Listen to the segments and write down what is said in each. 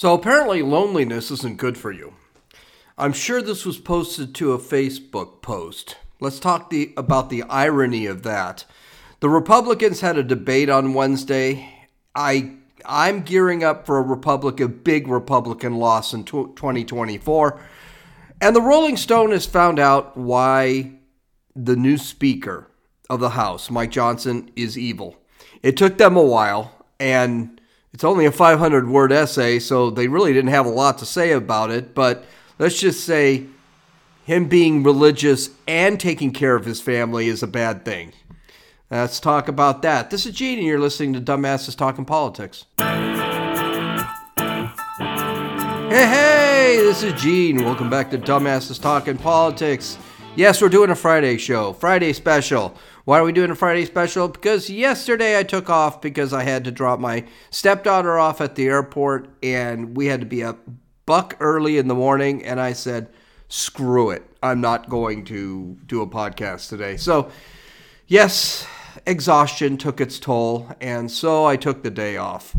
So apparently, loneliness isn't good for you. I'm sure this was posted to a Facebook post. Let's talk the, about the irony of that. The Republicans had a debate on Wednesday. I I'm gearing up for a Republican big Republican loss in 2024. And the Rolling Stone has found out why the new speaker of the House, Mike Johnson, is evil. It took them a while and it's only a 500 word essay, so they really didn't have a lot to say about it. But let's just say him being religious and taking care of his family is a bad thing. Let's talk about that. This is Gene, and you're listening to Dumbasses Talking Politics. Hey, hey, this is Gene. Welcome back to Dumbasses Talking Politics. Yes, we're doing a Friday show, Friday special. Why are we doing a Friday special? Because yesterday I took off because I had to drop my stepdaughter off at the airport and we had to be up buck early in the morning. And I said, screw it. I'm not going to do a podcast today. So, yes, exhaustion took its toll. And so I took the day off.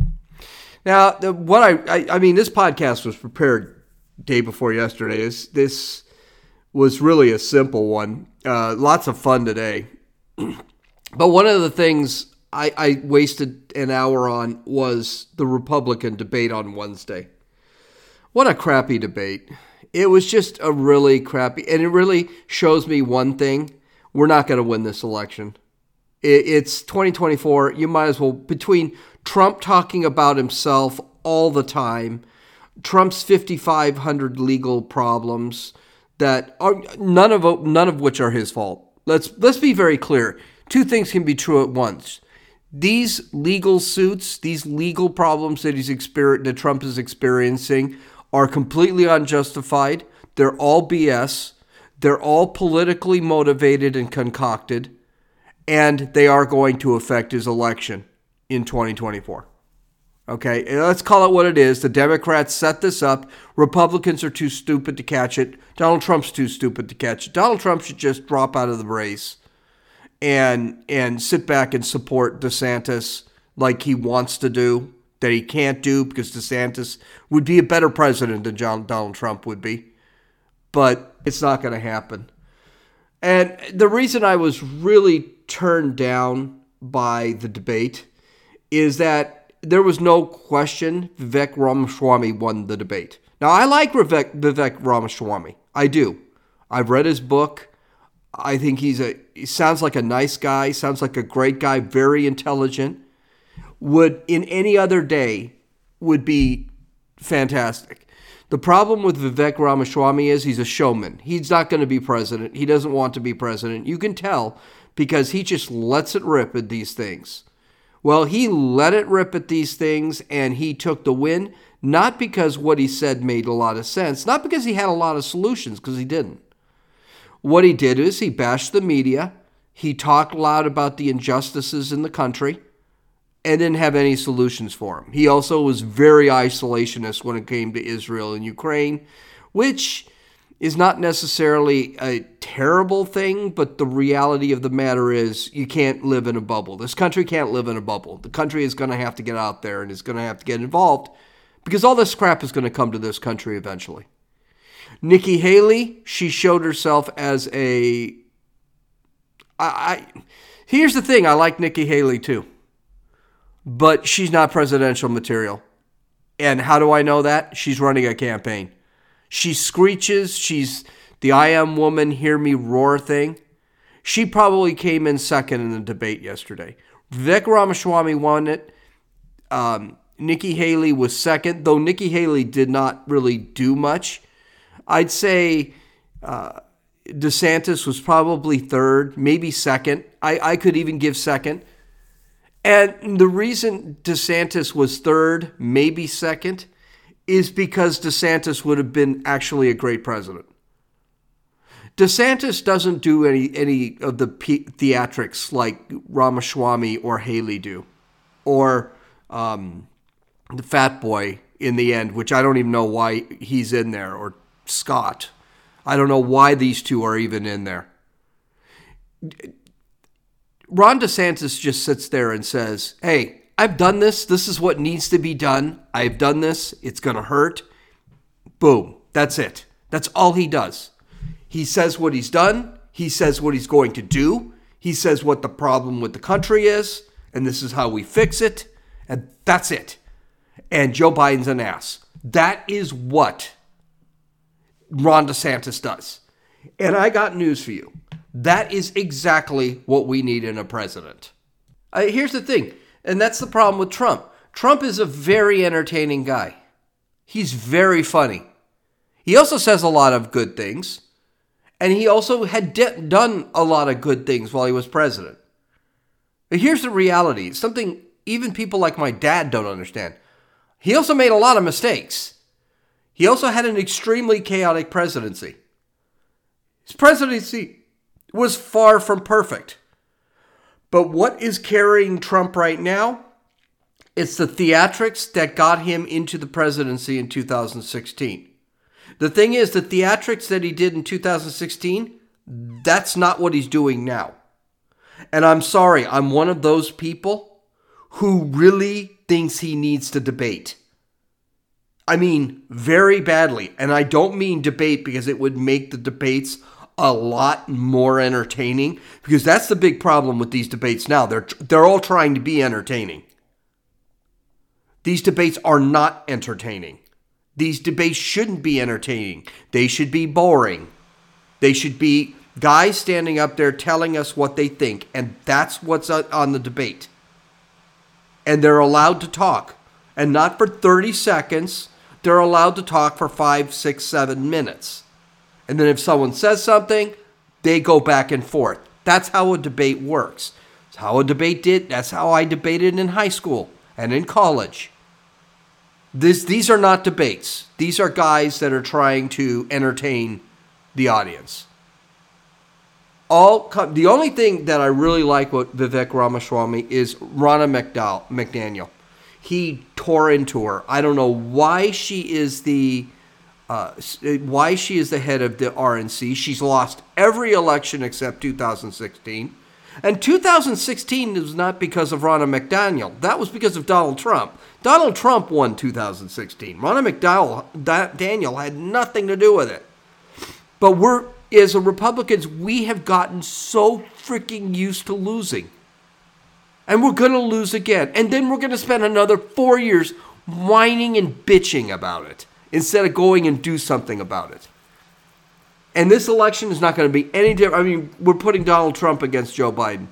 Now, the, what I, I, I mean, this podcast was prepared day before yesterday. This, this was really a simple one. Uh, lots of fun today. but one of the things I, I wasted an hour on was the Republican debate on Wednesday. What a crappy debate. It was just a really crappy, and it really shows me one thing we're not going to win this election. It's 2024. You might as well, between Trump talking about himself all the time, Trump's 5,500 legal problems that are none of none of which are his fault. Let's let's be very clear. Two things can be true at once. These legal suits, these legal problems that he's exper- that Trump is experiencing are completely unjustified. They're all BS. They're all politically motivated and concocted, and they are going to affect his election in 2024. Okay, let's call it what it is. The Democrats set this up. Republicans are too stupid to catch it. Donald Trump's too stupid to catch it. Donald Trump should just drop out of the race and and sit back and support DeSantis like he wants to do, that he can't do because DeSantis would be a better president than John, Donald Trump would be. But it's not going to happen. And the reason I was really turned down by the debate is that there was no question Vivek Ramaswamy won the debate. Now, I like Vivek, Vivek Ramaswamy. I do. I've read his book. I think he's a he sounds like a nice guy, sounds like a great guy, very intelligent. Would in any other day would be fantastic. The problem with Vivek Ramaswamy is he's a showman. He's not going to be president. He doesn't want to be president. You can tell because he just lets it rip at these things. Well, he let it rip at these things and he took the win, not because what he said made a lot of sense, not because he had a lot of solutions, because he didn't. What he did is he bashed the media, he talked loud about the injustices in the country, and didn't have any solutions for him. He also was very isolationist when it came to Israel and Ukraine, which is not necessarily a terrible thing, but the reality of the matter is you can't live in a bubble. This country can't live in a bubble. The country is going to have to get out there and is going to have to get involved because all this crap is going to come to this country eventually. Nikki Haley, she showed herself as a. I, I here's the thing. I like Nikki Haley too, but she's not presidential material. And how do I know that? She's running a campaign. She screeches. She's the I am woman, hear me roar thing. She probably came in second in the debate yesterday. Vivek Ramaswamy won it. Um, Nikki Haley was second, though Nikki Haley did not really do much. I'd say uh, DeSantis was probably third, maybe second. I, I could even give second. And the reason DeSantis was third, maybe second, is because DeSantis would have been actually a great president. DeSantis doesn't do any any of the theatrics like Ramaswamy or Haley do, or um, the Fat Boy in the end, which I don't even know why he's in there, or Scott. I don't know why these two are even in there. Ron DeSantis just sits there and says, "Hey, I've done this. This is what needs to be done. I've done this. It's going to hurt. Boom. That's it. That's all he does. He says what he's done. He says what he's going to do. He says what the problem with the country is, and this is how we fix it. And that's it. And Joe Biden's an ass. That is what Ron DeSantis does. And I got news for you. That is exactly what we need in a president. Uh, here's the thing, and that's the problem with Trump. Trump is a very entertaining guy. He's very funny. He also says a lot of good things, and he also had de- done a lot of good things while he was president. But here's the reality something even people like my dad don't understand. He also made a lot of mistakes. He also had an extremely chaotic presidency. His presidency was far from perfect. But what is carrying Trump right now? It's the theatrics that got him into the presidency in 2016. The thing is, the theatrics that he did in 2016, that's not what he's doing now. And I'm sorry, I'm one of those people who really thinks he needs to debate. I mean, very badly. And I don't mean debate because it would make the debates a lot more entertaining because that's the big problem with these debates now. They're they're all trying to be entertaining. These debates are not entertaining. These debates shouldn't be entertaining. They should be boring. They should be guys standing up there telling us what they think, and that's what's on the debate. And they're allowed to talk, and not for 30 seconds. They're allowed to talk for five, six, seven minutes. And then if someone says something, they go back and forth. That's how a debate works. That's how a debate did. That's how I debated in high school and in college. This, these are not debates. These are guys that are trying to entertain the audience. All the only thing that I really like with Vivek Ramaswamy is Ronna McDowell, McDaniel. He tore into her. I don't know why she is the uh, why she is the head of the RNC. She's lost every election except 2016. And 2016 was not because of Ronna McDaniel. That was because of Donald Trump. Donald Trump won 2016. Ronna McDowell, Daniel had nothing to do with it. But we're, as Republicans, we have gotten so freaking used to losing. And we're going to lose again. And then we're going to spend another four years whining and bitching about it instead of going and do something about it. And this election is not going to be any different. I mean, we're putting Donald Trump against Joe Biden.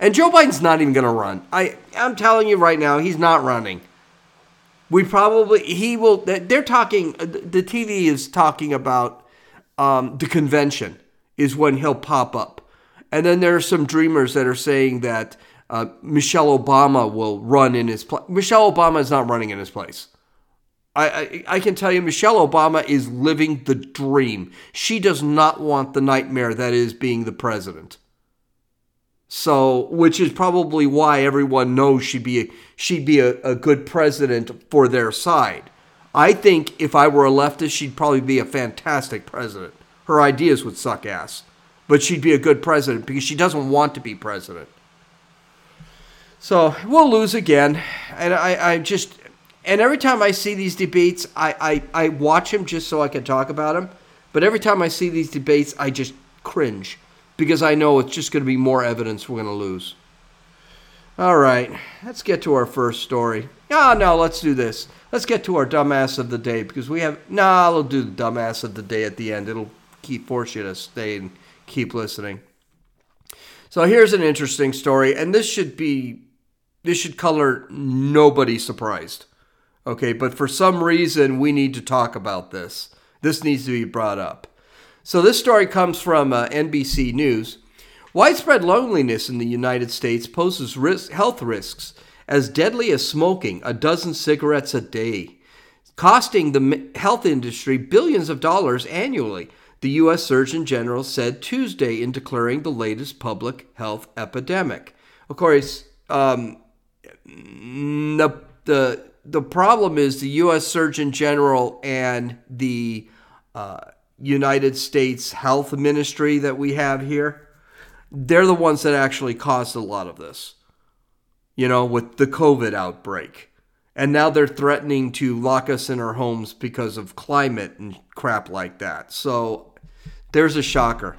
And Joe Biden's not even going to run. I, I'm telling you right now, he's not running. We probably, he will, they're talking, the TV is talking about um, the convention is when he'll pop up. And then there are some dreamers that are saying that uh, Michelle Obama will run in his place. Michelle Obama is not running in his place. I, I, I can tell you, Michelle Obama is living the dream. She does not want the nightmare that is being the president. So, which is probably why everyone knows she'd be a, she'd be a, a good president for their side. I think if I were a leftist, she'd probably be a fantastic president. Her ideas would suck ass, but she'd be a good president because she doesn't want to be president. So we'll lose again, and I, I just and every time I see these debates, I, I, I watch them just so I can talk about them. But every time I see these debates, I just cringe because I know it's just going to be more evidence we're going to lose. All right, let's get to our first story. Ah, no, let's do this. Let's get to our dumbass of the day because we have. Nah, I'll do the dumbass of the day at the end. It'll keep force you to stay and keep listening. So here's an interesting story, and this should be this should color nobody surprised. Okay, but for some reason, we need to talk about this. This needs to be brought up. So, this story comes from uh, NBC News. Widespread loneliness in the United States poses risk, health risks as deadly as smoking a dozen cigarettes a day, costing the health industry billions of dollars annually, the U.S. Surgeon General said Tuesday in declaring the latest public health epidemic. Of course, um, the, the the problem is the U.S. Surgeon General and the uh, United States Health Ministry that we have here. They're the ones that actually caused a lot of this. you know, with the COVID outbreak. And now they're threatening to lock us in our homes because of climate and crap like that. So there's a shocker.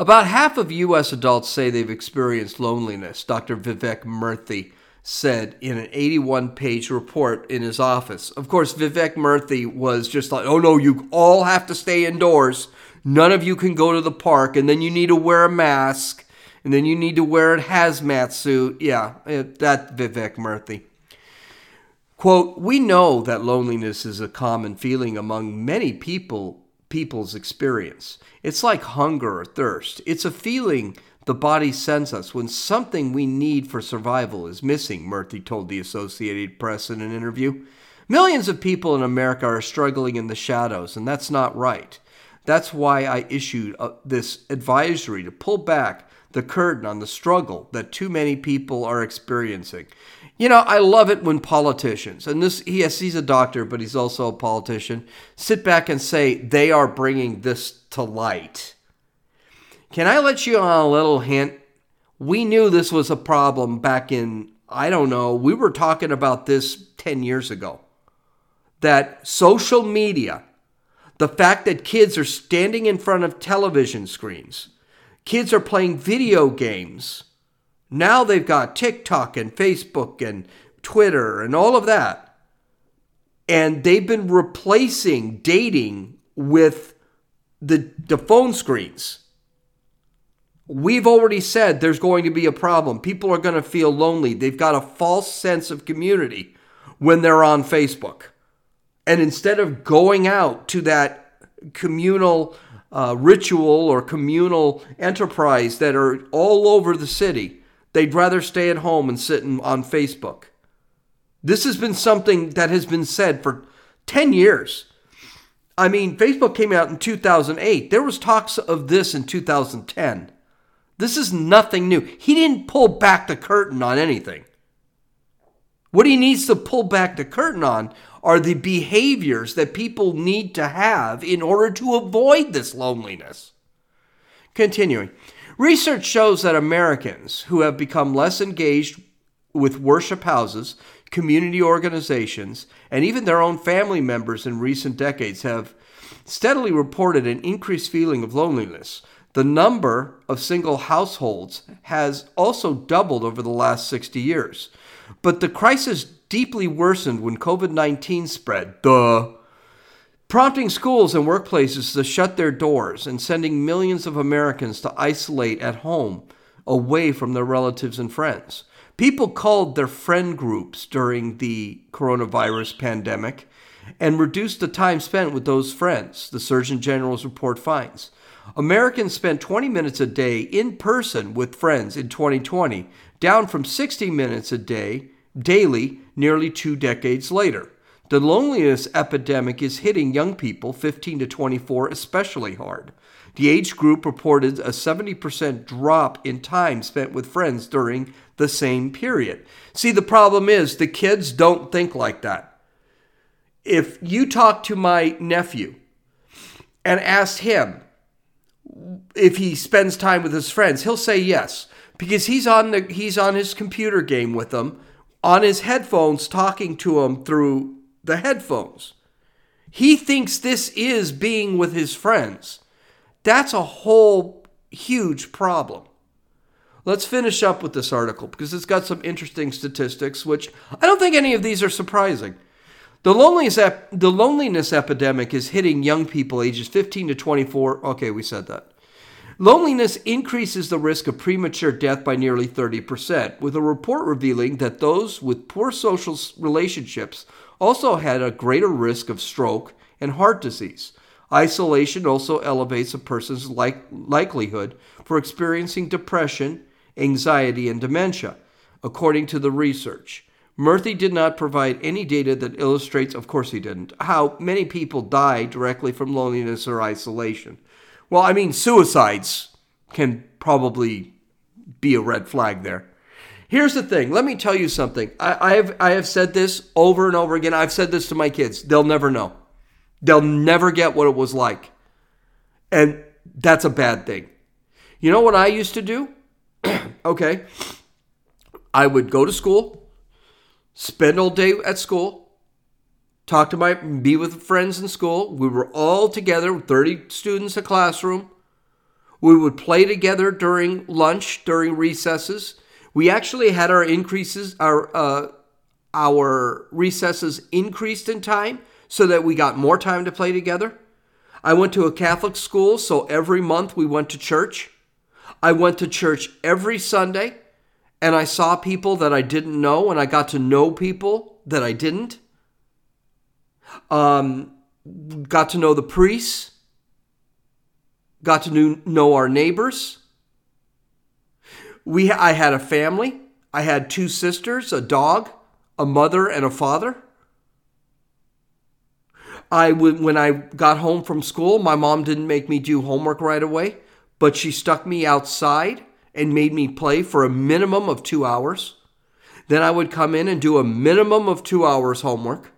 About half of U.S. adults say they've experienced loneliness, Dr. Vivek Murthy said in an 81 page report in his office. Of course, Vivek Murthy was just like, oh no, you all have to stay indoors. None of you can go to the park, and then you need to wear a mask, and then you need to wear a hazmat suit. Yeah, that Vivek Murthy. Quote, we know that loneliness is a common feeling among many people people's experience. It's like hunger or thirst. It's a feeling the body sends us when something we need for survival is missing, Murthy told the Associated Press in an interview. Millions of people in America are struggling in the shadows, and that's not right. That's why I issued uh, this advisory to pull back the curtain on the struggle that too many people are experiencing. You know, I love it when politicians, and this, yes, he's a doctor, but he's also a politician, sit back and say they are bringing this to light. Can I let you on a little hint? We knew this was a problem back in, I don't know, we were talking about this 10 years ago. That social media, the fact that kids are standing in front of television screens, kids are playing video games, now they've got TikTok and Facebook and Twitter and all of that. And they've been replacing dating with the, the phone screens. We've already said there's going to be a problem. People are going to feel lonely. They've got a false sense of community when they're on Facebook. And instead of going out to that communal uh, ritual or communal enterprise that are all over the city, They'd rather stay at home and sit in, on Facebook. This has been something that has been said for 10 years. I mean, Facebook came out in 2008. There was talks of this in 2010. This is nothing new. He didn't pull back the curtain on anything. What he needs to pull back the curtain on are the behaviors that people need to have in order to avoid this loneliness. Continuing. Research shows that Americans who have become less engaged with worship houses, community organizations, and even their own family members in recent decades have steadily reported an increased feeling of loneliness. The number of single households has also doubled over the last 60 years. But the crisis deeply worsened when COVID 19 spread. Duh prompting schools and workplaces to shut their doors and sending millions of Americans to isolate at home away from their relatives and friends. People called their friend groups during the coronavirus pandemic and reduced the time spent with those friends, the Surgeon General's report finds. Americans spent 20 minutes a day in person with friends in 2020, down from 60 minutes a day daily nearly two decades later. The loneliness epidemic is hitting young people 15 to 24 especially hard. The age group reported a 70% drop in time spent with friends during the same period. See, the problem is the kids don't think like that. If you talk to my nephew and ask him if he spends time with his friends, he'll say yes because he's on the he's on his computer game with them on his headphones talking to them through the headphones. He thinks this is being with his friends. That's a whole huge problem. Let's finish up with this article because it's got some interesting statistics, which I don't think any of these are surprising. The loneliness, ep- the loneliness epidemic is hitting young people ages 15 to 24. Okay, we said that. Loneliness increases the risk of premature death by nearly 30%, with a report revealing that those with poor social relationships also had a greater risk of stroke and heart disease. Isolation also elevates a person's like, likelihood for experiencing depression, anxiety, and dementia, according to the research. Murthy did not provide any data that illustrates, of course he didn't, how many people die directly from loneliness or isolation. Well, I mean, suicides can probably be a red flag there. Here's the thing. Let me tell you something. I, I, have I have said this over and over again. I've said this to my kids. They'll never know. They'll never get what it was like. And that's a bad thing. You know what I used to do? okay. I would go to school, spend all day at school, talk to my, be with friends in school. We were all together, 30 students a classroom. We would play together during lunch, during recesses. We actually had our increases, our uh, our recesses increased in time so that we got more time to play together. I went to a Catholic school, so every month we went to church. I went to church every Sunday and I saw people that I didn't know and I got to know people that I didn't. Um, got to know the priests, got to know our neighbors. We, I had a family. I had two sisters, a dog, a mother, and a father. I when I got home from school, my mom didn't make me do homework right away, but she stuck me outside and made me play for a minimum of two hours. Then I would come in and do a minimum of two hours homework.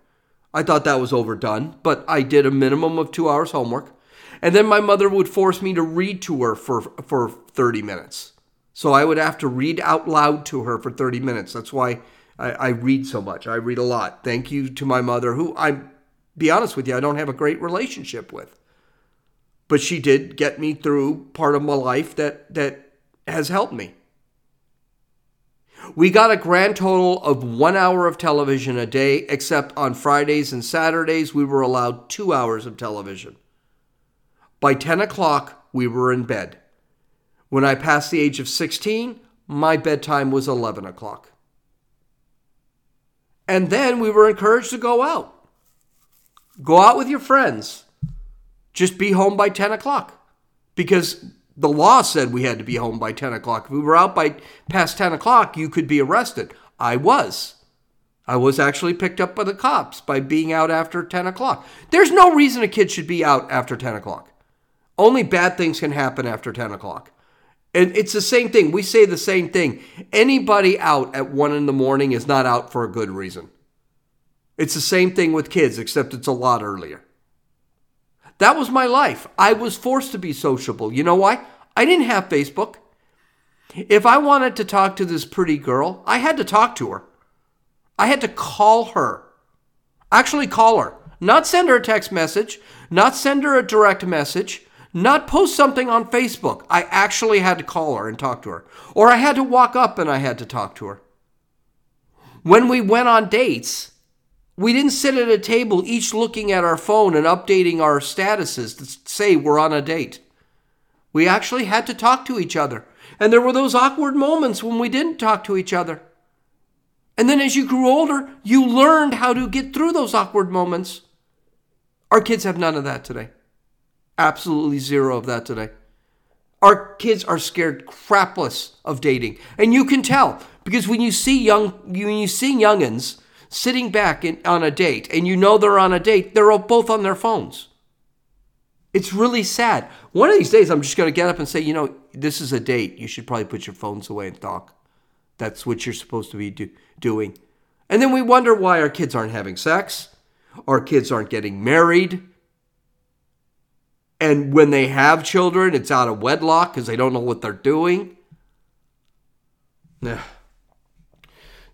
I thought that was overdone, but I did a minimum of two hours homework. And then my mother would force me to read to her for, for 30 minutes. So I would have to read out loud to her for 30 minutes. That's why I, I read so much. I read a lot. Thank you to my mother, who I be honest with you, I don't have a great relationship with. But she did get me through part of my life that that has helped me. We got a grand total of one hour of television a day, except on Fridays and Saturdays, we were allowed two hours of television. By 10 o'clock, we were in bed. When I passed the age of 16, my bedtime was 11 o'clock. And then we were encouraged to go out. Go out with your friends. Just be home by 10 o'clock because the law said we had to be home by 10 o'clock. If we were out by past 10 o'clock, you could be arrested. I was. I was actually picked up by the cops by being out after 10 o'clock. There's no reason a kid should be out after 10 o'clock. Only bad things can happen after 10 o'clock. And it's the same thing. We say the same thing. Anybody out at 1 in the morning is not out for a good reason. It's the same thing with kids, except it's a lot earlier. That was my life. I was forced to be sociable. You know why? I didn't have Facebook. If I wanted to talk to this pretty girl, I had to talk to her. I had to call her. Actually, call her. Not send her a text message, not send her a direct message, not post something on Facebook. I actually had to call her and talk to her. Or I had to walk up and I had to talk to her. When we went on dates, we didn't sit at a table each looking at our phone and updating our statuses to say we're on a date. We actually had to talk to each other. And there were those awkward moments when we didn't talk to each other. And then as you grew older, you learned how to get through those awkward moments. Our kids have none of that today. Absolutely zero of that today. Our kids are scared crapless of dating. And you can tell because when you see young when you see youngins sitting back in, on a date and you know they're on a date, they're both on their phones. It's really sad. One of these days, I'm just going to get up and say, you know, this is a date. You should probably put your phones away and talk. That's what you're supposed to be do- doing. And then we wonder why our kids aren't having sex, our kids aren't getting married. And when they have children, it's out of wedlock because they don't know what they're doing.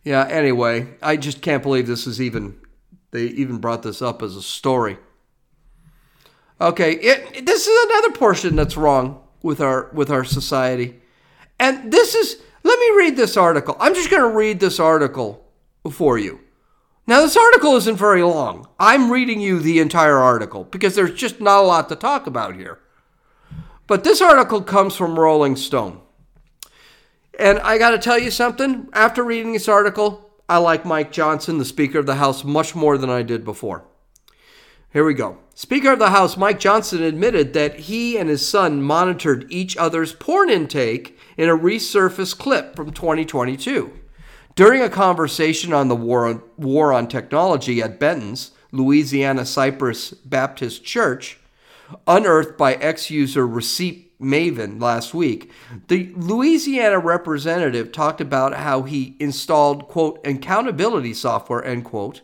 Yeah, anyway, I just can't believe this is even, they even brought this up as a story. Okay, it, this is another portion that's wrong with our with our society. And this is let me read this article. I'm just going to read this article for you. Now this article isn't very long. I'm reading you the entire article because there's just not a lot to talk about here. But this article comes from Rolling Stone. And I got to tell you something. After reading this article, I like Mike Johnson, the Speaker of the House, much more than I did before. Here we go. Speaker of the House Mike Johnson admitted that he and his son monitored each other's porn intake in a resurfaced clip from 2022. During a conversation on the war on, war on technology at Benton's, Louisiana Cypress Baptist Church, unearthed by ex user Receipt Maven last week, the Louisiana representative talked about how he installed, quote, accountability software, end quote,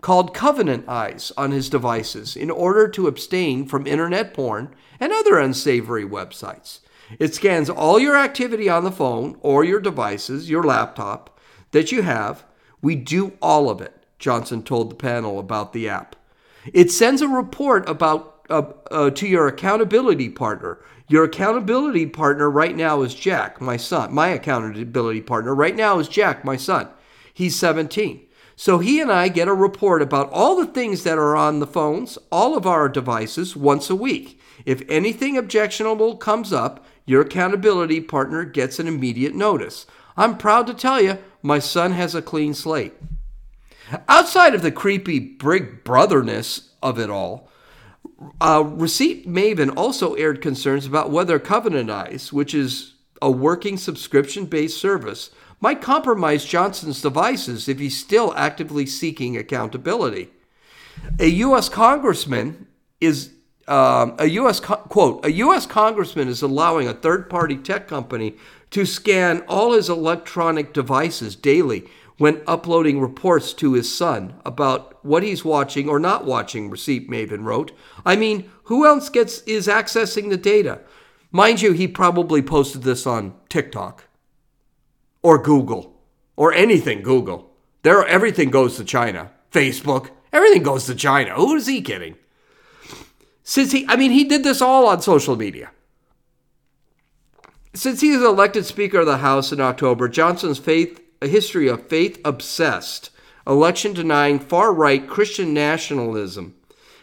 called Covenant Eyes on his devices in order to abstain from internet porn and other unsavory websites. It scans all your activity on the phone or your devices, your laptop, that you have. We do all of it, Johnson told the panel about the app. It sends a report about uh, uh, to your accountability partner. Your accountability partner right now is Jack, my son. My accountability partner right now is Jack, my son. He's 17. So he and I get a report about all the things that are on the phones, all of our devices, once a week. If anything objectionable comes up, your accountability partner gets an immediate notice. I'm proud to tell you, my son has a clean slate. Outside of the creepy big brotherness of it all, uh, Receipt Maven also aired concerns about whether Covenant Eyes, which is a working subscription based service, might compromise Johnson's devices if he's still actively seeking accountability. A U.S. congressman is um, a U.S. Co- quote a U.S. congressman is allowing a third-party tech company to scan all his electronic devices daily when uploading reports to his son about what he's watching or not watching. Receipt Maven wrote. I mean, who else gets is accessing the data? Mind you, he probably posted this on TikTok or Google or anything Google. There, everything goes to China. Facebook, everything goes to China. Who is he kidding? Since he, I mean, he did this all on social media. Since he was elected Speaker of the House in October, Johnson's faith, a history of faith obsessed, election denying, far right Christian nationalism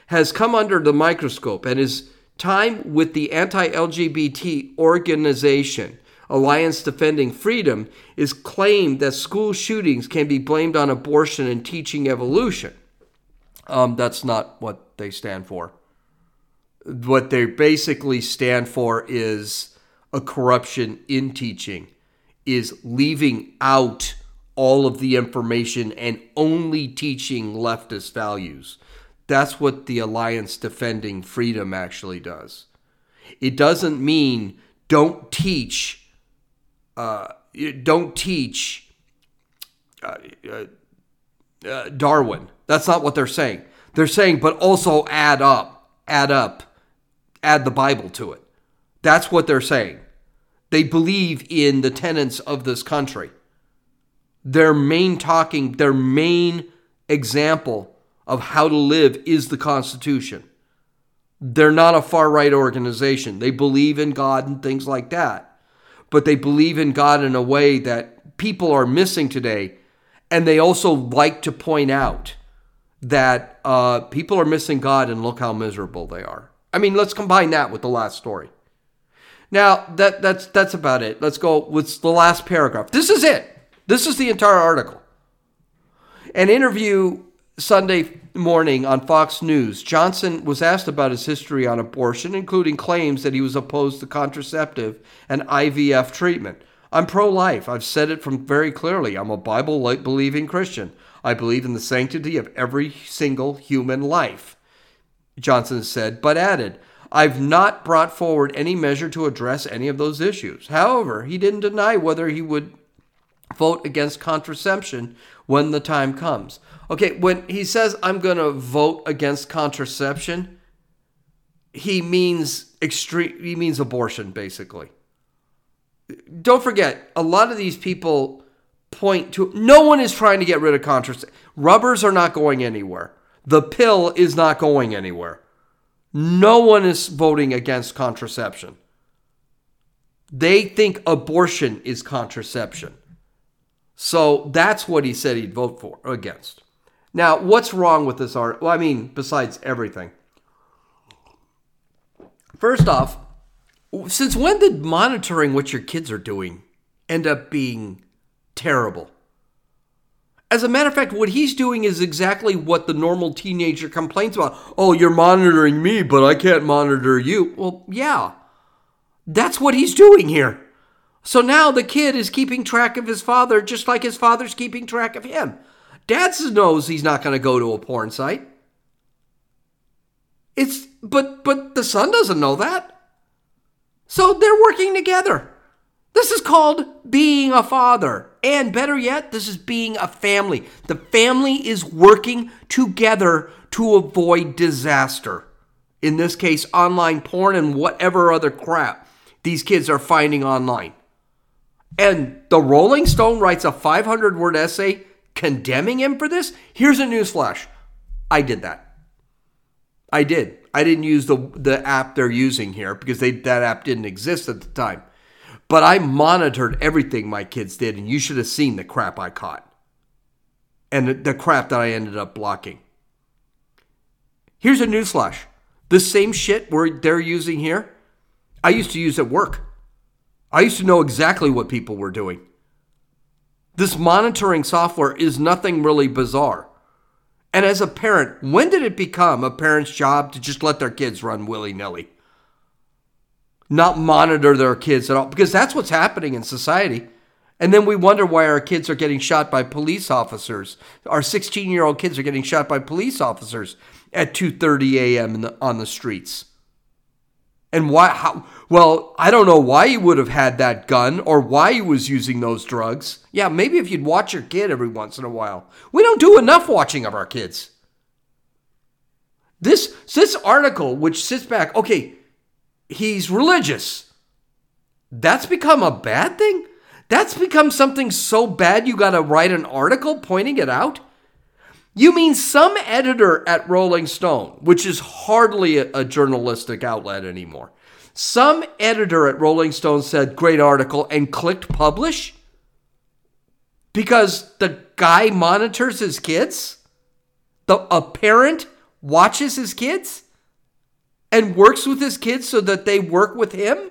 has come under the microscope, and his time with the anti LGBT organization Alliance Defending Freedom is claimed that school shootings can be blamed on abortion and teaching evolution. Um, that's not what they stand for. What they basically stand for is a corruption in teaching, is leaving out all of the information and only teaching leftist values. That's what the Alliance Defending Freedom actually does. It doesn't mean don't teach uh, don't teach uh, uh, uh, Darwin. That's not what they're saying. They're saying, but also add up, add up, add the Bible to it. That's what they're saying. They believe in the tenets of this country. Their main talking, their main example of how to live is the Constitution. They're not a far right organization. They believe in God and things like that but they believe in God in a way that people are missing today. And they also like to point out that uh, people are missing God and look how miserable they are. I mean, let's combine that with the last story. Now that that's that's about it. Let's go with the last paragraph. This is it. This is the entire article. An interview Sunday morning on Fox News, Johnson was asked about his history on abortion, including claims that he was opposed to contraceptive and IVF treatment. I'm pro life. I've said it from very clearly. I'm a Bible believing Christian. I believe in the sanctity of every single human life. Johnson said, but added, I've not brought forward any measure to address any of those issues. However, he didn't deny whether he would vote against contraception when the time comes. Okay, when he says I'm going to vote against contraception, he means extreme he means abortion basically. Don't forget, a lot of these people point to no one is trying to get rid of contraception. Rubbers are not going anywhere. The pill is not going anywhere. No one is voting against contraception. They think abortion is contraception. So that's what he said he'd vote for against. Now, what's wrong with this art? Well, I mean, besides everything. First off, since when did monitoring what your kids are doing end up being terrible? As a matter of fact, what he's doing is exactly what the normal teenager complains about. Oh, you're monitoring me, but I can't monitor you. Well, yeah. That's what he's doing here. So now the kid is keeping track of his father just like his father's keeping track of him. Dad knows he's not going to go to a porn site. It's but but the son doesn't know that. So they're working together. This is called being a father. And better yet, this is being a family. The family is working together to avoid disaster. In this case, online porn and whatever other crap these kids are finding online. And the Rolling Stone writes a 500 word essay condemning him for this. Here's a newsflash I did that. I did. I didn't use the, the app they're using here because they, that app didn't exist at the time. But I monitored everything my kids did, and you should have seen the crap I caught and the, the crap that I ended up blocking. Here's a newsflash the same shit where they're using here, I used to use at work. I used to know exactly what people were doing. This monitoring software is nothing really bizarre. And as a parent, when did it become a parent's job to just let their kids run willy nilly? Not monitor their kids at all, because that's what's happening in society. And then we wonder why our kids are getting shot by police officers. Our 16 year old kids are getting shot by police officers at 2:30 a.m. on the streets. And why? How? Well, I don't know why he would have had that gun or why he was using those drugs. Yeah, maybe if you'd watch your kid every once in a while. We don't do enough watching of our kids. This this article, which sits back, okay, he's religious. That's become a bad thing. That's become something so bad you got to write an article pointing it out. You mean some editor at Rolling Stone, which is hardly a, a, journalistic outlet anymore, some editor at Rolling Stone said, great article, and clicked publish? Because the guy monitors his kids? The, a parent watches his kids? And works with his kids so that they work with him?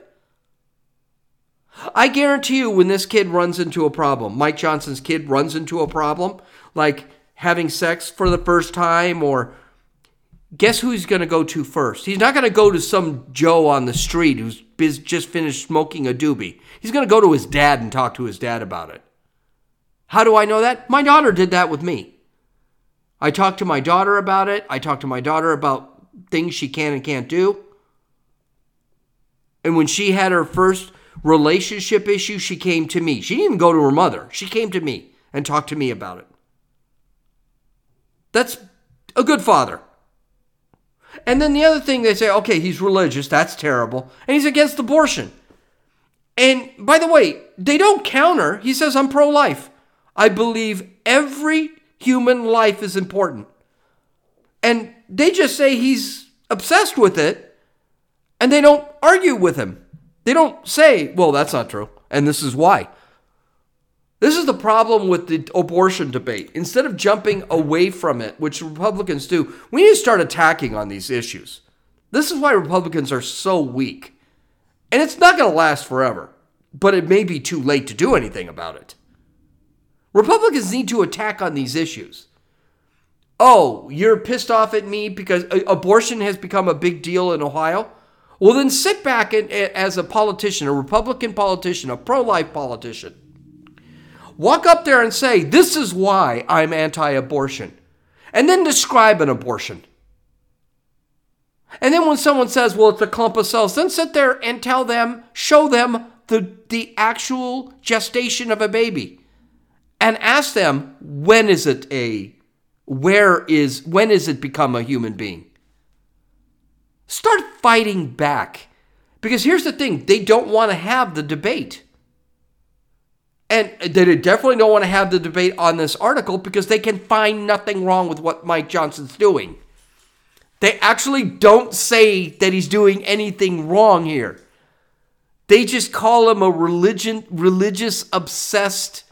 I guarantee you, when this kid runs into a problem, Mike Johnson's kid runs into a problem, like having sex for the first time, or guess who he's going to go to first? He's not going to go to some Joe on the street who's just finished smoking a doobie. He's going to go to his dad and talk to his dad about it. How do I know that? My daughter did that with me. I talked to my daughter about it. I talked to my daughter about things she can and can't do. And when she had her first relationship issue, she came to me. She didn't even go to her mother. She came to me and talked to me about it. That's a good father. And then the other thing they say, okay, he's religious, that's terrible, and he's against abortion. And by the way, they don't counter. He says, I'm pro life. I believe every human life is important. And they just say he's obsessed with it, and they don't argue with him. They don't say, well, that's not true, and this is why. This is the problem with the abortion debate. Instead of jumping away from it, which Republicans do, we need to start attacking on these issues. This is why Republicans are so weak. And it's not going to last forever, but it may be too late to do anything about it. Republicans need to attack on these issues. Oh, you're pissed off at me because uh, abortion has become a big deal in Ohio? Well, then sit back and, as a politician, a Republican politician, a pro life politician, Walk up there and say, This is why I'm anti abortion. And then describe an abortion. And then when someone says, Well, it's a clump of cells, then sit there and tell them, show them the, the actual gestation of a baby. And ask them, When is it a, where is, when is it become a human being? Start fighting back. Because here's the thing they don't want to have the debate. And they definitely don't want to have the debate on this article because they can find nothing wrong with what Mike Johnson's doing. They actually don't say that he's doing anything wrong here. They just call him a religion religious obsessed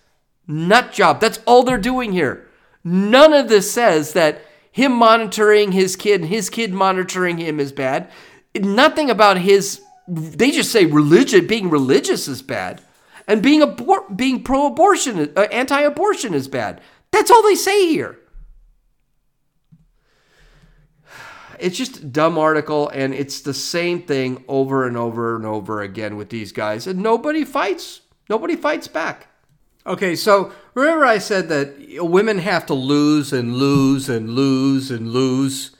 nut job. That's all they're doing here. None of this says that him monitoring his kid and his kid monitoring him is bad. Nothing about his they just say religion being religious is bad and being abor- being pro-abortion, uh, anti-abortion is bad. That's all they say here. It's just a dumb article, and it's the same thing over and over and over again with these guys, and nobody fights. Nobody fights back. Okay, so remember I said that women have to lose and lose and lose and lose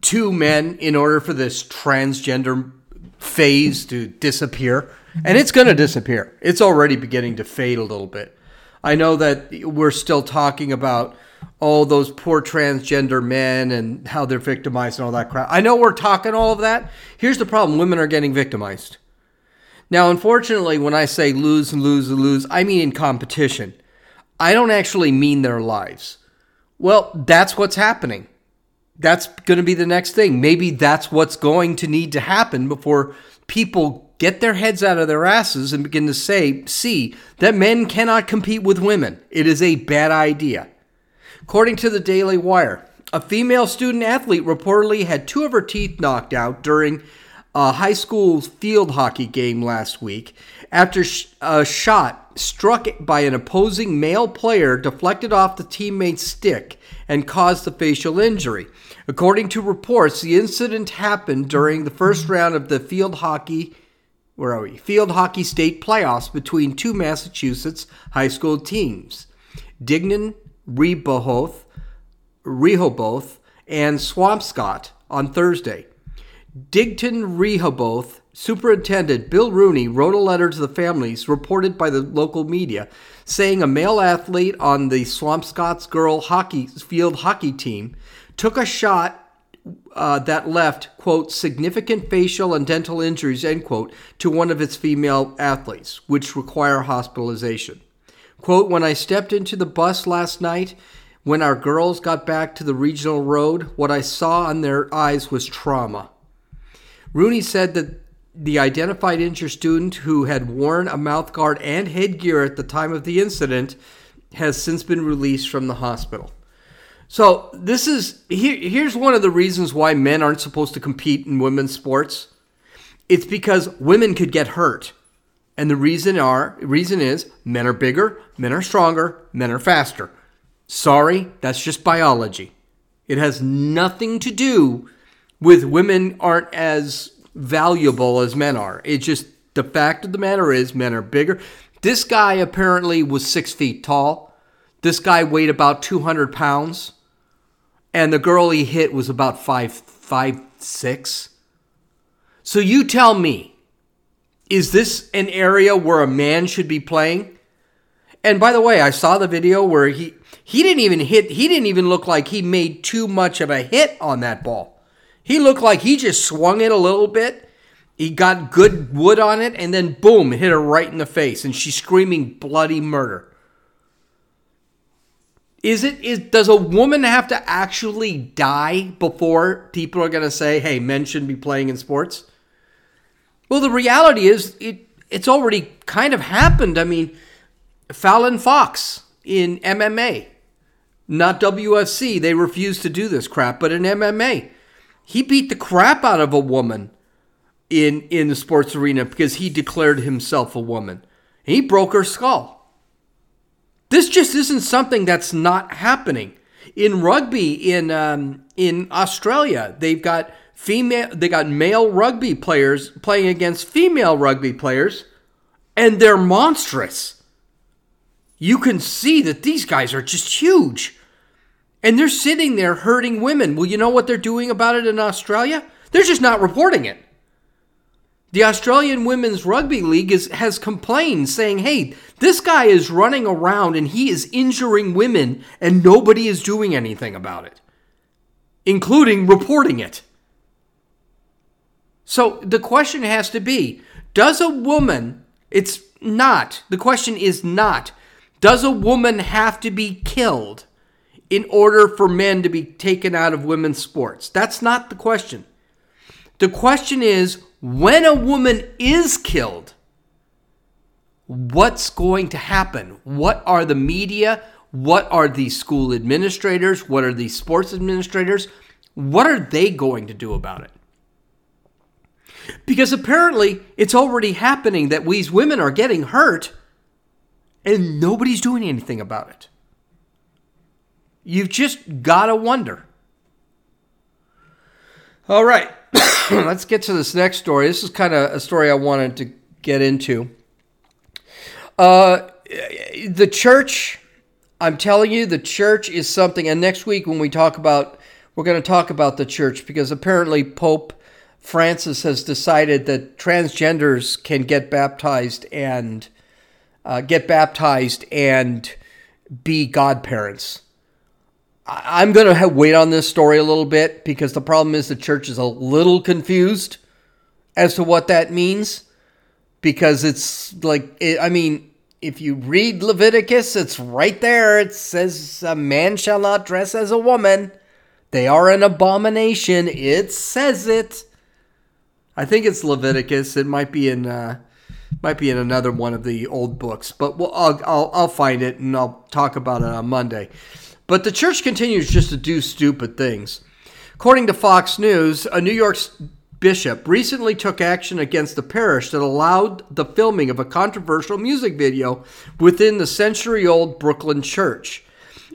two men in order for this transgender phase to disappear? Mm-hmm. and it's going to disappear. It's already beginning to fade a little bit. I know that we're still talking about all those poor transgender men and how they're victimized and all that crap. I know we're talking all of that. Here's the problem women are getting victimized. Now, unfortunately, when I say lose and lose and lose, I mean in competition. I don't actually mean their lives. Well, that's what's happening. That's going to be the next thing. Maybe that's what's going to need to happen before people get their heads out of their asses and begin to say, see, that men cannot compete with women. It is a bad idea. According to the Daily Wire, a female student athlete reportedly had two of her teeth knocked out during a high school field hockey game last week after a shot struck by an opposing male player deflected off the teammate's stick and caused the facial injury. According to reports, the incident happened during the first round of the field hockey where are we? Field hockey state playoffs between two Massachusetts high school teams. Dighton Rehoboth, Rehoboth and Swampscott on Thursday. Dighton Rehoboth Superintendent Bill Runey wrote a letter to the families reported by the local media saying a male athlete on the Swampscott's girl hockey field hockey team took a shot uh, that left, quote, significant facial and dental injuries, end quote, to one of its female athletes, which require hospitalization. Quote, when I stepped into the bus last night, when our girls got back to the regional road, what I saw on their eyes was trauma. Runey said that the identified injured student who had worn a mouthguard and headgear at the time of the incident has since been released from the hospital. So this is here, here's one of the reasons why men aren't supposed to compete in women's sports. It's because women could get hurt. And the reason are reason is men are bigger, men are stronger, men are faster. Sorry, that's just biology. It has nothing to do with women aren't as valuable as men are. It's just the fact of the matter is men are bigger. This guy apparently was six feet tall. This guy weighed about 200 pounds. And the girl he hit was about five, five, six. So you tell me, is this an area where a man should be playing? And by the way, I saw the video where he he didn't even hit he didn't even look like he made too much of a hit on that ball. He looked like he just swung it a little bit. He got good wood on it, and then boom, hit her right in the face, and she's screaming bloody murder. Is it is does a woman have to actually die before people are going to say, "Hey, men shouldn't be playing in sports"? Well, the reality is it it's already kind of happened. I mean, Fallon Fox in MMA, not UFC, they refuse to do this crap, but in MMA, he beat the crap out of a woman in in the sports arena because he declared himself a woman. He broke her skull. This just isn't something that's not happening in rugby in um, in Australia. They've got female, they got male rugby players playing against female rugby players, and they're monstrous. You can see that these guys are just huge. And they're sitting there hurting women. Well, you know what they're doing about it in Australia? They're just not reporting it. The Australian Women's Rugby League is, has complained saying, hey, this guy is running around and he is injuring women and nobody is doing anything about it, including reporting it. So the question has to be does a woman, it's not, the question is not, does a woman have to be killed in order for men to be taken out of women's sports? That's not the question. The question is when a woman is killed, what's going to happen? What are the media? What are the school administrators? What are the sports administrators? What are they going to do about it? Because apparently it's already happening that these women are getting hurt and nobody's doing anything about it. You've just got to wonder. All right, let's get to this next story. This is kind of a story I wanted to get into. Uh, the church, I'm telling you, the church is something. And next week, when we talk about, we're going to talk about the church because apparently Pope Francis has decided that transgenders can get baptized and uh, get baptized and be godparents. I'm going to wait on this story a little bit because the problem is the church is a little confused as to what that means. because it's like it, I mean, if you read Leviticus, it's right there. It says a man shall not dress as a woman. They are an abomination. It says it. I think it's Leviticus. It might be in uh, might be in another one of the old books, but we'll, I'll, I'll I'll find it and I'll talk about it on Monday. But the church continues just to do stupid things. According to Fox News, a New York bishop recently took action against the parish that allowed the filming of a controversial music video within the century old Brooklyn church.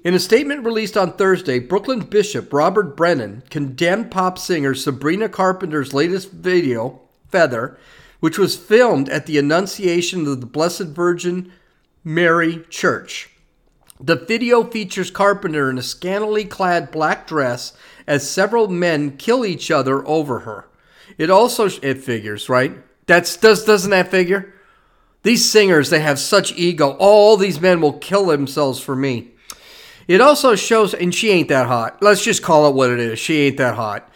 In a statement released on Thursday, Brooklyn Bishop Robert Brennan condemned pop singer Sabrina Carpenter's latest video, Feather, which was filmed at the Annunciation of the Blessed Virgin Mary Church. The video features Carpenter in a scantily clad black dress as several men kill each other over her. It also it figures, right? That's does doesn't that figure? These singers, they have such ego. All these men will kill themselves for me. It also shows, and she ain't that hot. Let's just call it what it is. She ain't that hot.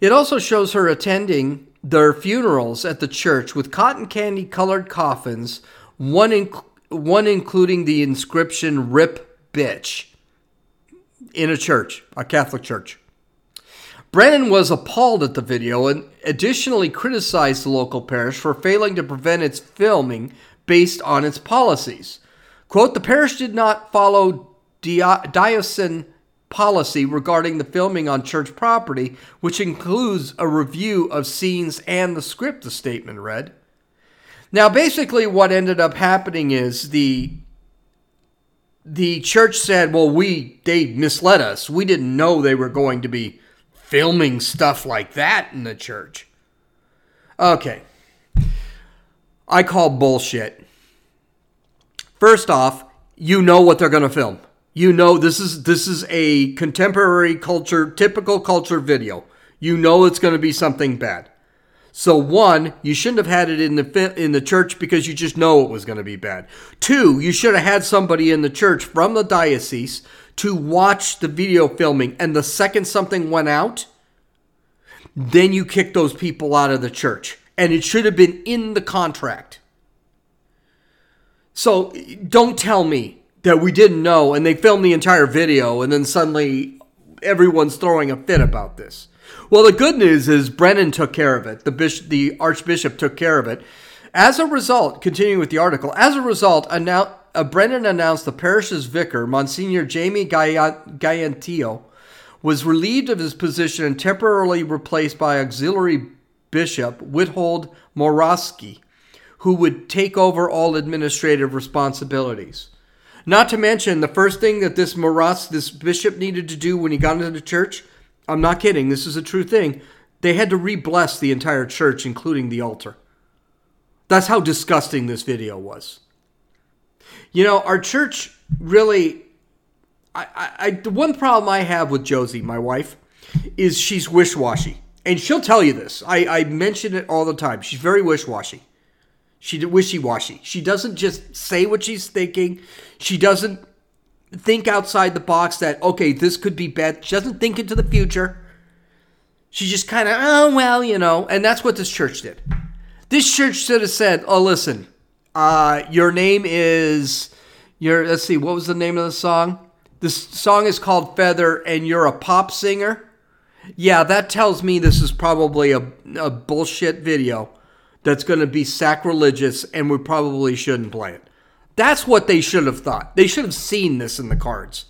It also shows her attending their funerals at the church with cotton candy colored coffins, one, in, one including the inscription "Rip Bitch" in a church, a Catholic church. Brennan was appalled at the video and additionally criticized the local parish for failing to prevent its filming based on its policies. Quote, the parish did not follow diocesan policy regarding the filming on church property, which includes a review of scenes and the script, the statement read. Now, basically, what ended up happening is the the church said, "Well, we they misled us. We didn't know they were going to be filming stuff like that in the church. Okay. I call bullshit. First off, you know what they're going to film. You know this is this is a contemporary culture, typical culture video. You know it's going to be something bad. So one, you shouldn't have had it in the in the church because you just know it was going to be bad. Two, you should have had somebody in the church from the diocese to watch the video filming, and the second something went out, then you kick those people out of the church. And it should have been in the contract. So don't tell me that we didn't know and they filmed the entire video and then suddenly everyone's throwing a fit about this. Well, the good news is Brennan took care of it. The bishop, the archbishop took care of it. As a result, continuing with the article, as a result, annou- uh, Brennan announced the parish's vicar, Monsignor Jamie Gigantiello, was relieved of his position and temporarily replaced by auxiliary bishop Witold Morawski, who would take over all administrative responsibilities. Not to mention the first thing that this Moras, this bishop needed to do when he got into the church, I'm not kidding, this is a true thing. They had to re-bless the entire church, including the altar. That's how disgusting this video was. You know, our church really. I, I, I, the one problem I have with Josie, my wife, is she's wish washy. And she'll tell you this. I, I mention it all the time. She's very wish washy. She wishy washy. She doesn't just say what she's thinking. She doesn't think outside the box that, okay, this could be bad. She doesn't think into the future. She just kind of, oh, well, you know. And that's what this church did. This church should have said, oh, listen, uh, your name is your let's see, what was the name of the song? This song is called Feather and you're a pop singer. Yeah, that tells me this is probably a, a bullshit video that's going to be sacrilegious and we probably shouldn't play it. That's what they should have thought. They should have seen this in the cards.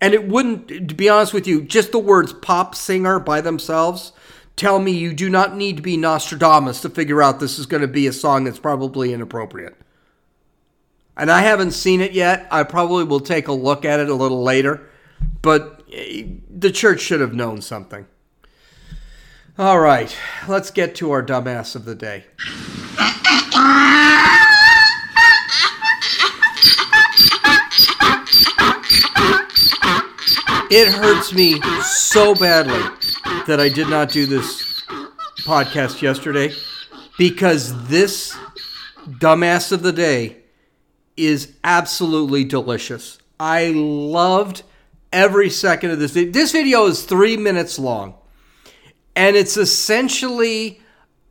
And it wouldn't, to be honest with you, just the words pop singer by themselves tell me you do not need to be Nostradamus to figure out this is going to be a song that's probably inappropriate. And I haven't seen it yet. I probably will take a look at it a little later. But eh, the church should have known something. All right, let's get to our dumbass of the day. It hurts me so badly that I did not do this podcast yesterday because this dumbass of the day is absolutely delicious. I loved every second of this. This video is three minutes long, and it's essentially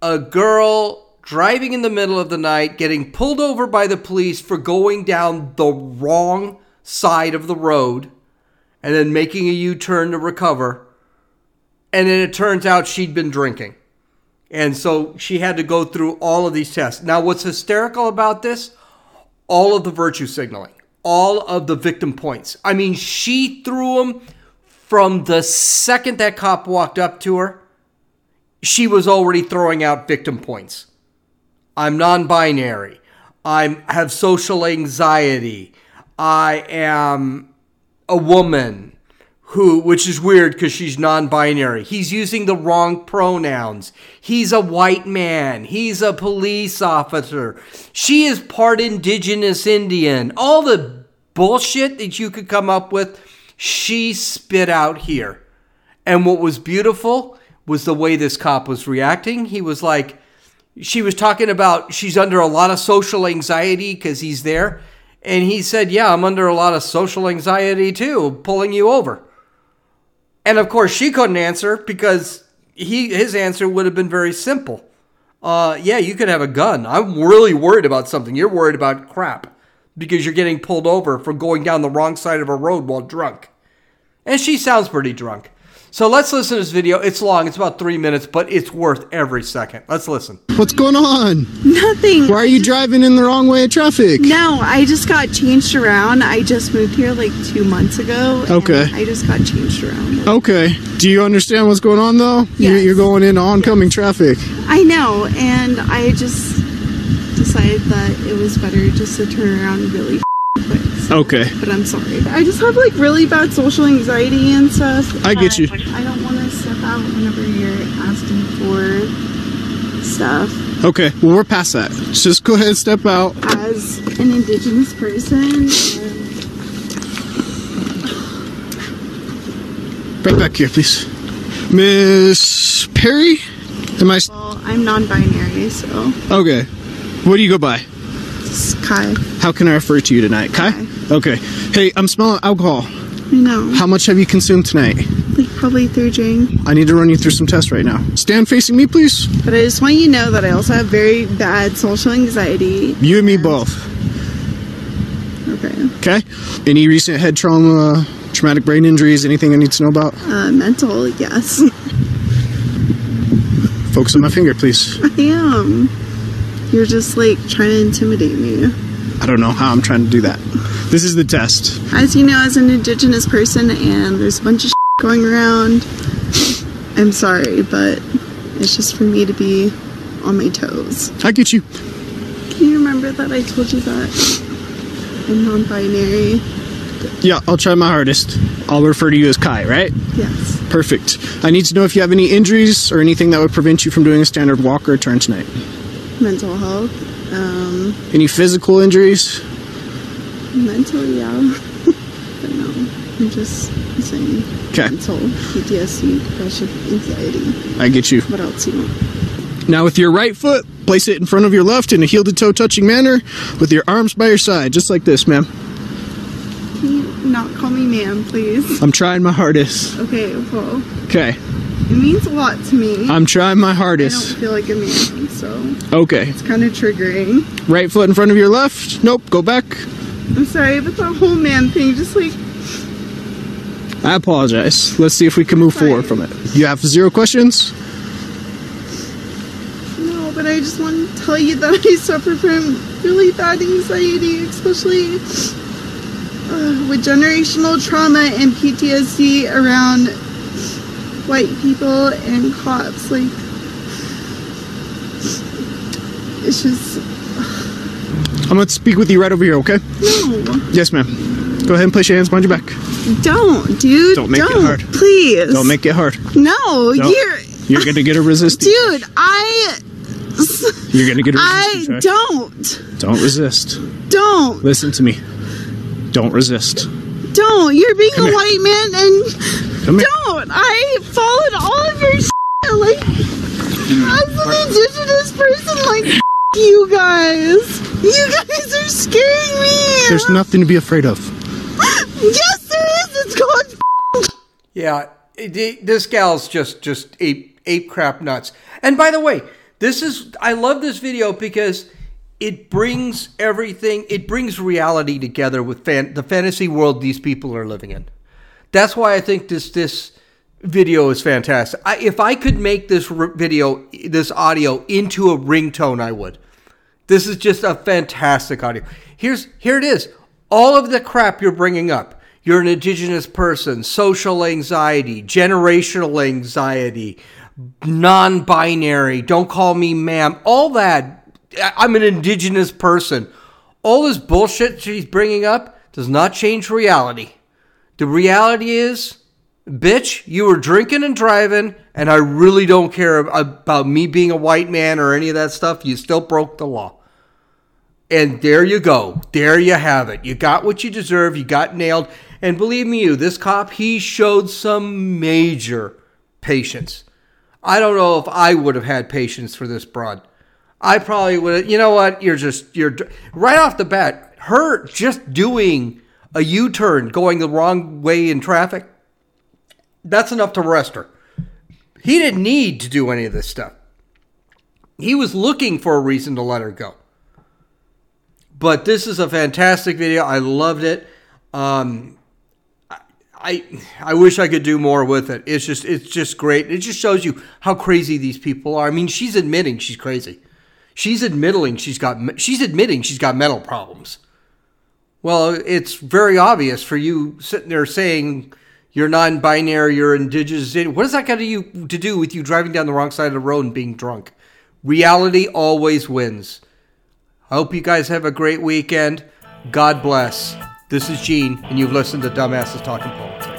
a girl driving in the middle of the night, getting pulled over by the police for going down the wrong side of the road, and then making a U turn to recover. And then it turns out she'd been drinking. And so she had to go through all of these tests. Now, what's hysterical about this? All of the virtue signaling, all of the victim points. I mean, she threw them from the second that cop walked up to her. She was already throwing out victim points. I'm non-binary. I have social anxiety. I am a woman who, which is weird because she's non-binary. He's using the wrong pronouns. He's a white man. He's a police officer. She is part indigenous Indian. All the bullshit that you could come up with, she spit out here. And what was beautiful was the way this cop was reacting. He was like, she was talking about she's under a lot of social anxiety because he's there. And he said, Yeah, I'm under a lot of social anxiety too, pulling you over. And of course, she couldn't answer because he his answer would have been very simple. Uh, yeah, you could have a gun. I'm really worried about something. You're worried about crap because you're getting pulled over for going down the wrong side of a road while drunk. And she sounds pretty drunk. So let's listen to this video. It's long, it's about three minutes, but it's worth every second. Let's listen. What's going on? Nothing. Why are you driving in the wrong way of traffic? No, I just got changed around. I just moved here like two months ago. Okay. I just got changed around. Okay. Do you understand what's going on though? You're, Yes. you're going into oncoming traffic. I know, and I just decided that it was better just to turn around really Okay. But I'm sorry. I just have like really bad social anxiety and stuff. I get you. I don't want to step out whenever you're asking for stuff. Okay. Well, we're past that. Just go ahead and step out. As an indigenous person, and Right back here, please. Miss Perry? Am I? well, I'm non-binary, so Okay. What do you go by? it's Kai. How can I refer to you tonight? Kai? Kai. Okay. Hey, I'm smelling alcohol. I know. How much have you consumed tonight? Like probably three drink. I need to run you through some tests right now. Stand facing me, please. But I just want you to know that I also have very bad social anxiety. You and me both. Okay. Okay. Any recent head trauma, traumatic brain injuries, anything I need to know about? Uh, mental, yes. Focus on my finger, please. I am. You're just like trying to intimidate me. I don't know how I'm trying to do that. This is the test. As you know, as an indigenous person, and there's a bunch of going around, I'm sorry, but it's just for me to be on my toes. I get you. Can you remember that I told you that I'm non binary? Yeah, I'll try my hardest. I'll refer to you as Kai, right? Yes. Perfect. I need to know if you have any injuries or anything that would prevent you from doing a standard walk or turn tonight. Mental health. Um, Any physical injuries? Mental, yeah. but no, I'm just saying Okay, mental PTSD, depression, anxiety. I get you. What else you want? Now, with your right foot, place it in front of your left in a heel to toe touching manner with your arms by your side, just like this, ma'am. Can you not call me ma'am, please? I'm trying my hardest. Okay, well, Okay, it means a lot to me. I'm trying my hardest. I don't feel like a man, so Okay, it's kind of triggering. right foot in front of your left. Nope, go back. I'm sorry, but the whole man thing just like I apologize. Let's see if we can move forward from it. You have zero questions? no, but I just want to tell you that I suffer from really bad anxiety, especially uh, with generational trauma and PTSD around white people and cops. Like, it's just I'm going to speak with you right over here, okay? no. Yes, ma'am. Go ahead and place your hands behind your back. Don't, dude. Don't make it hard. Please. Don't make it hard. No, Don't. you're. You're going to get a resistance. Dude, I. You're going to get a I resistance. right? don't. Don't resist. Don't. Listen to me. Don't resist. Don't. You're being Come a here. white man and. Come. Don't. I followed all of your shit. Like, as an indigenous person, like, you guys. You guys are scaring me. There's nothing to be afraid of. Yes, there is. It's called. Yeah, it- it- this gal's just just ape ape crap nuts. And by the way, This is I love this video because it brings everything. It brings reality together with fan, the fantasy world these people are living in. That's why I think this this video is fantastic. I, if I could make this r- video, this audio into a ringtone, I would. This is just a fantastic audio. Here's here it is. All of the crap you're bringing up. You're an indigenous person, social anxiety, generational anxiety, non-binary, don't call me ma'am. All that I'm an indigenous person. All this bullshit she's bringing up does not change reality. The reality is bitch, you were drinking and driving, and I really don't care about me being a white man or any of that stuff. You still broke the law. And there you go. There you have it. You got what you deserve. You got nailed. And believe me, you, this cop, he showed some major patience. I don't know if I would have had patience for this broad. I probably would have, you know what? You're just, you're right off the bat, her just doing a U turn going the wrong way in traffic, that's enough to arrest her. He didn't need to do any of this stuff. He was looking for a reason to let her go. But this is a fantastic video. I loved it. Um, I I wish I could do more with it. It's just it's just great. It just shows you how crazy these people are. I mean, she's admitting she's crazy. She's admitting she's got she's admitting she's got mental problems. Well, it's very obvious for you sitting there saying you're non-binary, you're indigenous. What does that got to you to do with you driving down the wrong side of the road and being drunk? Reality always wins. I hope you guys have a great weekend. God bless. This is Gene, and you've listened to Dumbasses Talking Politics.